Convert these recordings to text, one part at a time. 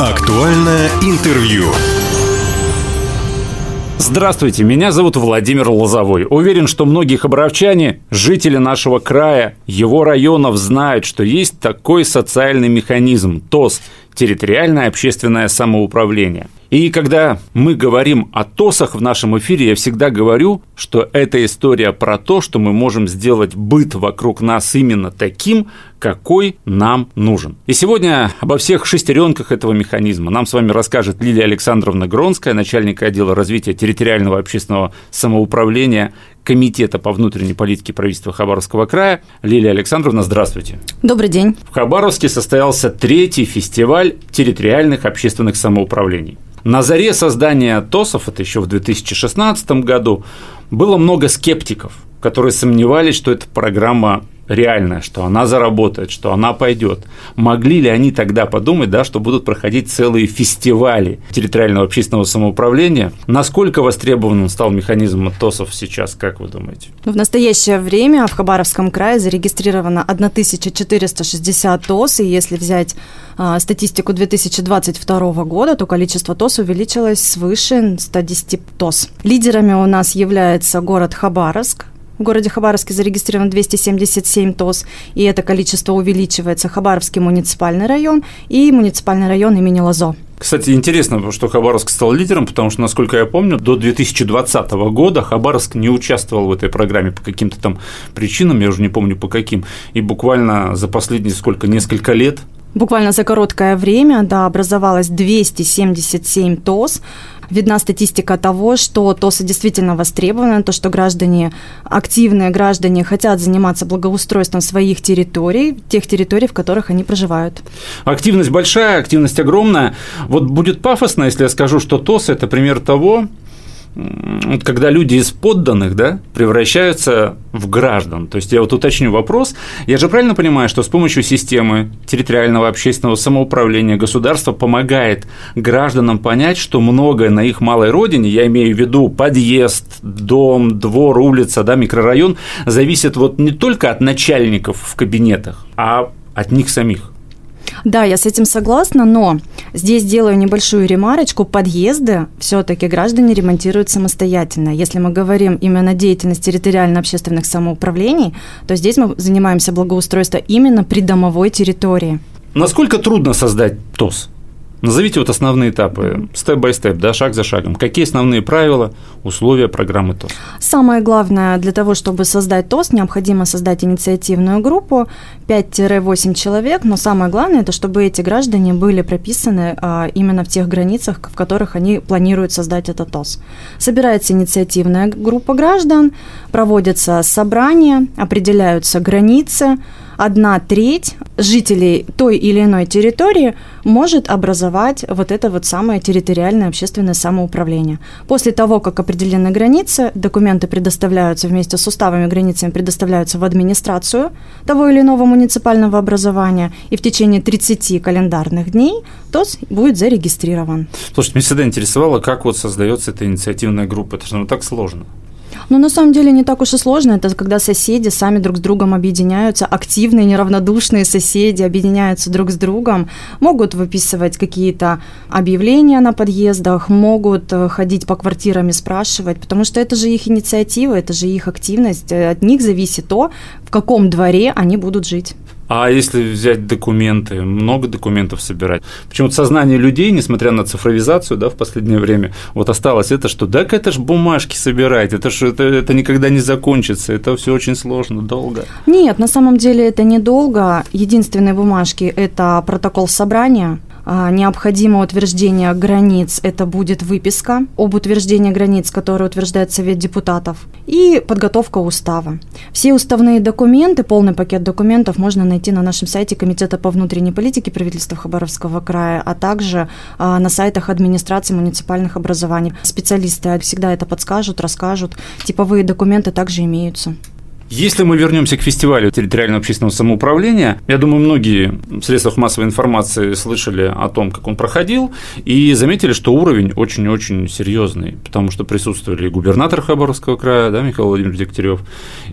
Актуальное интервью. Здравствуйте, меня зовут Владимир Лозовой. Уверен, что многие хабаровчане, жители нашего края, его районов знают, что есть такой социальный механизм – ТОС – территориальное общественное самоуправление – и когда мы говорим о ТОСах в нашем эфире, я всегда говорю, что это история про то, что мы можем сделать быт вокруг нас именно таким, какой нам нужен. И сегодня обо всех шестеренках этого механизма нам с вами расскажет Лилия Александровна Гронская, начальник отдела развития территориального общественного самоуправления Комитета по внутренней политике правительства Хабаровского края. Лилия Александровна, здравствуйте. Добрый день. В Хабаровске состоялся третий фестиваль территориальных общественных самоуправлений. На заре создания ТОСов, это еще в 2016 году, было много скептиков, которые сомневались, что эта программа реальная, что она заработает, что она пойдет. Могли ли они тогда подумать, да, что будут проходить целые фестивали территориального общественного самоуправления? Насколько востребованным стал механизм ТОСов сейчас, как вы думаете? В настоящее время в Хабаровском крае зарегистрировано 1460 ТОС, и если взять а, статистику 2022 года, то количество ТОС увеличилось свыше 110 ТОС. Лидерами у нас является город Хабаровск, в городе Хабаровске зарегистрировано 277 ТОС, и это количество увеличивается. Хабаровский муниципальный район и муниципальный район имени Лазо. Кстати, интересно, что Хабаровск стал лидером, потому что, насколько я помню, до 2020 года Хабаровск не участвовал в этой программе по каким-то там причинам, я уже не помню по каким, и буквально за последние сколько, несколько лет Буквально за короткое время, да, образовалось 277 ТОС, видна статистика того, что ТОСы действительно востребованы, то, что граждане, активные граждане хотят заниматься благоустройством своих территорий, тех территорий, в которых они проживают. Активность большая, активность огромная. Вот будет пафосно, если я скажу, что ТОС – это пример того, вот когда люди из подданных да, превращаются в граждан. То есть я вот уточню вопрос. Я же правильно понимаю, что с помощью системы территориального общественного самоуправления государство помогает гражданам понять, что многое на их малой родине, я имею в виду подъезд, дом, двор, улица, да, микрорайон, зависит вот не только от начальников в кабинетах, а от них самих. Да, я с этим согласна, но здесь делаю небольшую ремарочку. Подъезды все-таки граждане ремонтируют самостоятельно. Если мы говорим именно о деятельности территориально-общественных самоуправлений, то здесь мы занимаемся благоустройством именно придомовой территории. Насколько трудно создать ТОС? Назовите вот основные этапы, степ-бай-степ, да, шаг за шагом. Какие основные правила, условия программы ТОС? Самое главное, для того, чтобы создать ТОС, необходимо создать инициативную группу 5-8 человек, но самое главное, это чтобы эти граждане были прописаны а, именно в тех границах, в которых они планируют создать этот ТОС. Собирается инициативная группа граждан, проводятся собрания, определяются границы, одна треть жителей той или иной территории может образовать вот это вот самое территориальное общественное самоуправление. После того, как определены границы, документы предоставляются вместе с уставами границами предоставляются в администрацию того или иного муниципального образования, и в течение 30 календарных дней ТОС будет зарегистрирован. Слушайте, меня всегда интересовало, как вот создается эта инициативная группа. Это же ну, так сложно. Ну, на самом деле не так уж и сложно. Это когда соседи сами друг с другом объединяются, активные, неравнодушные соседи объединяются друг с другом, могут выписывать какие-то объявления на подъездах, могут э, ходить по квартирам и спрашивать, потому что это же их инициатива, это же их активность. От них зависит то, в каком дворе они будут жить. А если взять документы, много документов собирать? Почему-то сознание людей, несмотря на цифровизацию, да, в последнее время, вот осталось это, что так это же бумажки собирать, это же это, это никогда не закончится, это все очень сложно, долго. Нет, на самом деле это недолго. Единственные бумажки – это протокол собрания, необходимо утверждение границ, это будет выписка об утверждении границ, которую утверждает Совет депутатов, и подготовка устава. Все уставные документы, полный пакет документов можно найти на нашем сайте Комитета по внутренней политике правительства Хабаровского края, а также а, на сайтах администрации муниципальных образований. Специалисты всегда это подскажут, расскажут. Типовые документы также имеются. Если мы вернемся к фестивалю территориального общественного самоуправления, я думаю, многие в средствах массовой информации слышали о том, как он проходил, и заметили, что уровень очень-очень серьезный, потому что присутствовали и губернатор Хабаровского края, да, Михаил Владимирович Дегтярев,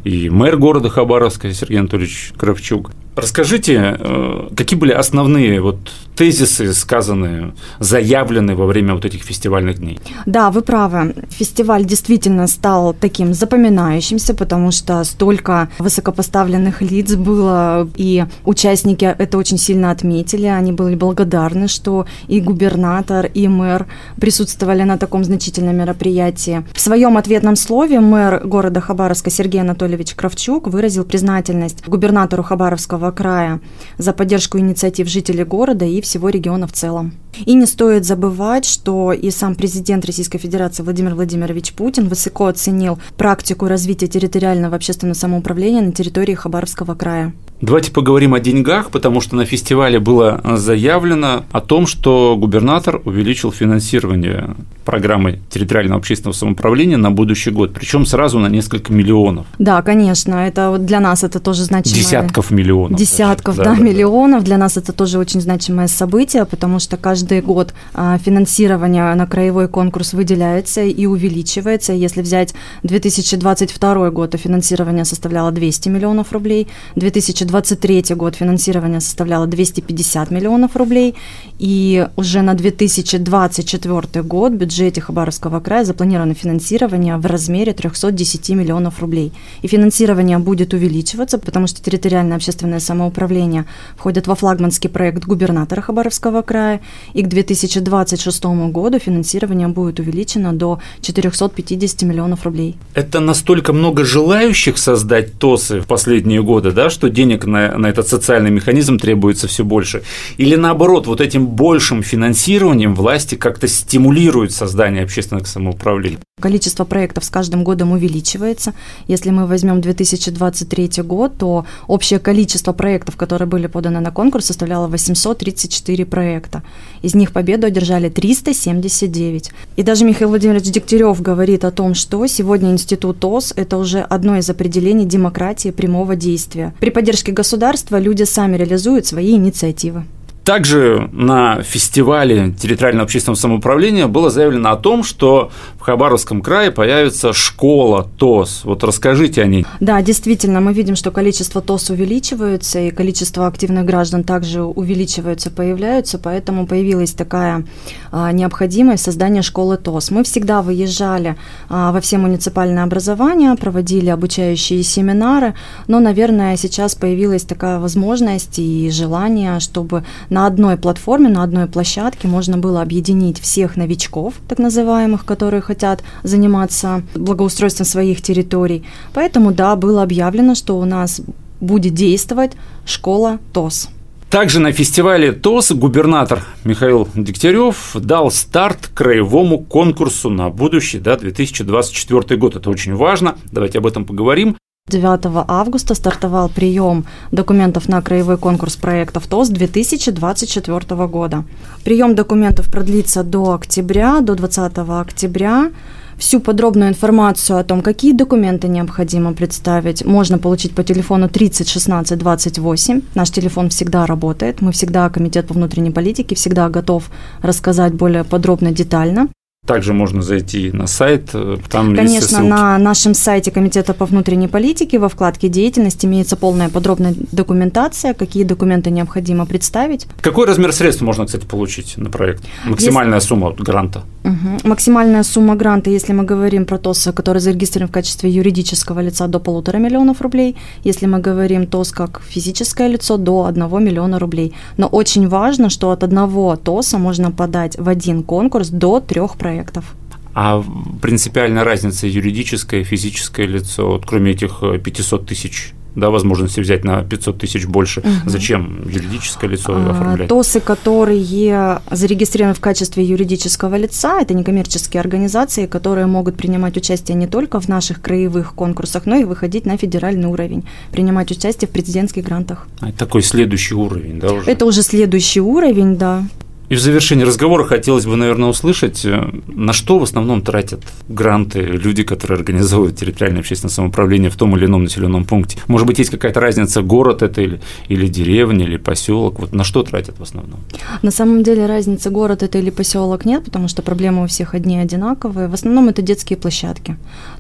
и мэр города Хабаровска Сергей Анатольевич Кравчук. Расскажите, э, какие были основные вот тезисы, сказанные, заявленные во время вот этих фестивальных дней? Да, вы правы. Фестиваль действительно стал таким запоминающимся, потому что столько высокопоставленных лиц было, и участники это очень сильно отметили. Они были благодарны, что и губернатор, и мэр присутствовали на таком значительном мероприятии. В своем ответном слове мэр города Хабаровска Сергей Анатольевич Кравчук выразил признательность губернатору Хабаровского края за поддержку инициатив жителей города и всего региона в целом. И не стоит забывать, что и сам президент Российской Федерации Владимир Владимирович Путин высоко оценил практику развития территориального общественного самоуправления на территории Хабаровского края. Давайте поговорим о деньгах, потому что на фестивале было заявлено о том, что губернатор увеличил финансирование программы территориального общественного самоуправления на будущий год, причем сразу на несколько миллионов. Да, конечно, это для нас это тоже значимое. Десятков миллионов. Десятков, даже. да, да, миллионов. Для нас это тоже очень значимое событие, потому что каждый год а, финансирование на краевой конкурс выделяется и увеличивается. Если взять 2022 год, то финансирование составляло 200 миллионов рублей, 2020 2023 год финансирование составляло 250 миллионов рублей, и уже на 2024 год в бюджете Хабаровского края запланировано финансирование в размере 310 миллионов рублей. И финансирование будет увеличиваться, потому что территориальное общественное самоуправление входит во флагманский проект губернатора Хабаровского края, и к 2026 году финансирование будет увеличено до 450 миллионов рублей. Это настолько много желающих создать ТОСы в последние годы, да, что денег денег на, на этот социальный механизм требуется все больше. Или наоборот, вот этим большим финансированием власти как-то стимулируют создание общественного самоуправления. Количество проектов с каждым годом увеличивается. Если мы возьмем 2023 год, то общее количество проектов, которые были поданы на конкурс, составляло 834 проекта. Из них победу одержали 379. И даже Михаил Владимирович Дегтярев говорит о том, что сегодня институт ОС – это уже одно из определений демократии прямого действия. При поддержке государства люди сами реализуют свои инициативы. Также на фестивале территориального общественного самоуправления было заявлено о том, что в Хабаровском крае появится школа ТОС. Вот расскажите о ней. Да, действительно, мы видим, что количество ТОС увеличивается, и количество активных граждан также увеличивается, появляются, поэтому появилась такая а, необходимость создания школы ТОС. Мы всегда выезжали а, во все муниципальные образования, проводили обучающие семинары, но, наверное, сейчас появилась такая возможность и желание, чтобы на одной платформе, на одной площадке можно было объединить всех новичков, так называемых, которые хотят заниматься благоустройством своих территорий. Поэтому, да, было объявлено, что у нас будет действовать школа ТОС. Также на фестивале ТОС губернатор Михаил Дегтярев дал старт краевому конкурсу на будущий да, 2024 год. Это очень важно. Давайте об этом поговорим. 9 августа стартовал прием документов на краевой конкурс проектов ТОС 2024 года. Прием документов продлится до октября, до 20 октября. Всю подробную информацию о том, какие документы необходимо представить, можно получить по телефону 30 16 28. Наш телефон всегда работает. Мы всегда, Комитет по внутренней политике, всегда готов рассказать более подробно, детально. Также можно зайти на сайт, э, там Конечно, на нашем сайте Комитета по внутренней политике во вкладке «Деятельность» имеется полная подробная документация, какие документы необходимо представить. Какой размер средств можно, кстати, получить на проект? Максимальная если... сумма гранта? Угу. Максимальная сумма гранта, если мы говорим про ТОС, который зарегистрирован в качестве юридического лица, до полутора миллионов рублей. Если мы говорим ТОС как физическое лицо, до одного миллиона рублей. Но очень важно, что от одного ТОСа можно подать в один конкурс до трех проектов проектов. А принципиальная разница юридическое физическое лицо, вот кроме этих 500 э, тысяч да, возможности взять на 500 тысяч больше. Угу. Зачем юридическое лицо а, оформлять? ТОСы, которые зарегистрированы в качестве юридического лица, это некоммерческие организации, которые могут принимать участие не только в наших краевых конкурсах, но и выходить на федеральный уровень, принимать участие в президентских грантах. А это такой следующий уровень, да, уже? Это уже следующий уровень, да. И в завершении разговора хотелось бы, наверное, услышать, э, на что в основном тратят гранты люди, которые организовывают территориальное общественное самоуправление в том или ином населенном пункте. Может быть, есть какая-то разница, город это или, или деревня, или поселок. Вот на что тратят в основном? На самом деле разницы город это или поселок нет, потому что проблемы у всех одни одинаковые. В основном это детские площадки.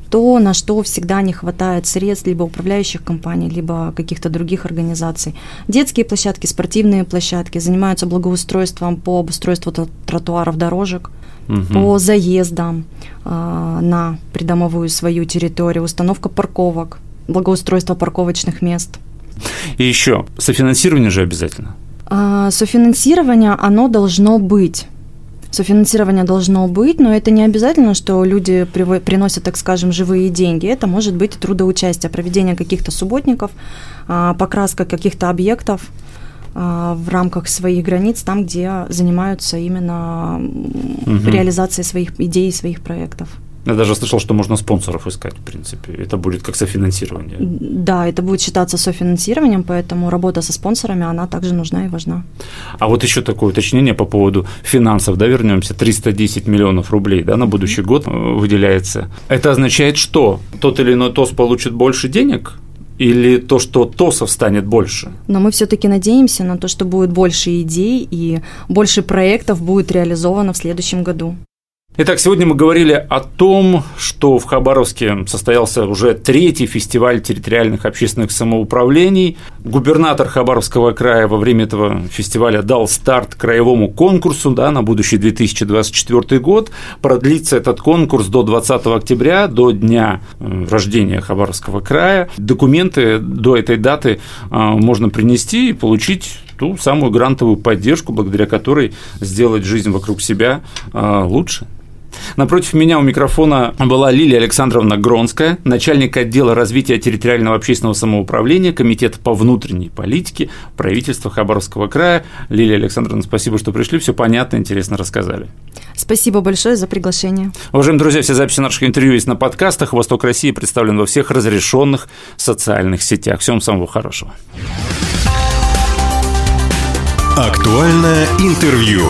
То, на что всегда не хватает средств либо управляющих компаний, либо каких-то других организаций. Детские площадки, спортивные площадки занимаются благоустройством по обустройству тротуаров, дорожек, угу. по заездам э, на придомовую свою территорию, установка парковок, благоустройство парковочных мест. И еще, софинансирование же обязательно. А, софинансирование, оно должно быть. Софинансирование должно быть, но это не обязательно, что люди приносят, так скажем, живые деньги. Это может быть трудоучастие, проведение каких-то субботников, а, покраска каких-то объектов – в рамках своих границ, там, где занимаются именно угу. реализацией своих идей, своих проектов. Я даже слышал, что можно спонсоров искать, в принципе. Это будет как софинансирование. Да, это будет считаться софинансированием, поэтому работа со спонсорами, она также нужна и важна. А вот еще такое уточнение по поводу финансов, да, вернемся. 310 миллионов рублей, да, на будущий год выделяется. Это означает, что тот или иной ТОС получит больше денег или то, что ТОСов станет больше? Но мы все-таки надеемся на то, что будет больше идей и больше проектов будет реализовано в следующем году. Итак, сегодня мы говорили о том, что в Хабаровске состоялся уже третий фестиваль территориальных общественных самоуправлений. Губернатор Хабаровского края во время этого фестиваля дал старт краевому конкурсу да, на будущий 2024 год. Продлится этот конкурс до 20 октября, до дня э, рождения Хабаровского края. Документы до этой даты э, можно принести и получить ту самую грантовую поддержку, благодаря которой сделать жизнь вокруг себя э, лучше. Напротив меня у микрофона была Лилия Александровна Гронская, начальник отдела развития территориального общественного самоуправления Комитета по внутренней политике правительства Хабаровского края. Лилия Александровна, спасибо, что пришли, все понятно, интересно рассказали. Спасибо большое за приглашение. Уважаемые друзья, все записи наших интервью есть на подкастах. «Восток России» представлен во всех разрешенных социальных сетях. Всем самого хорошего. Актуальное интервью.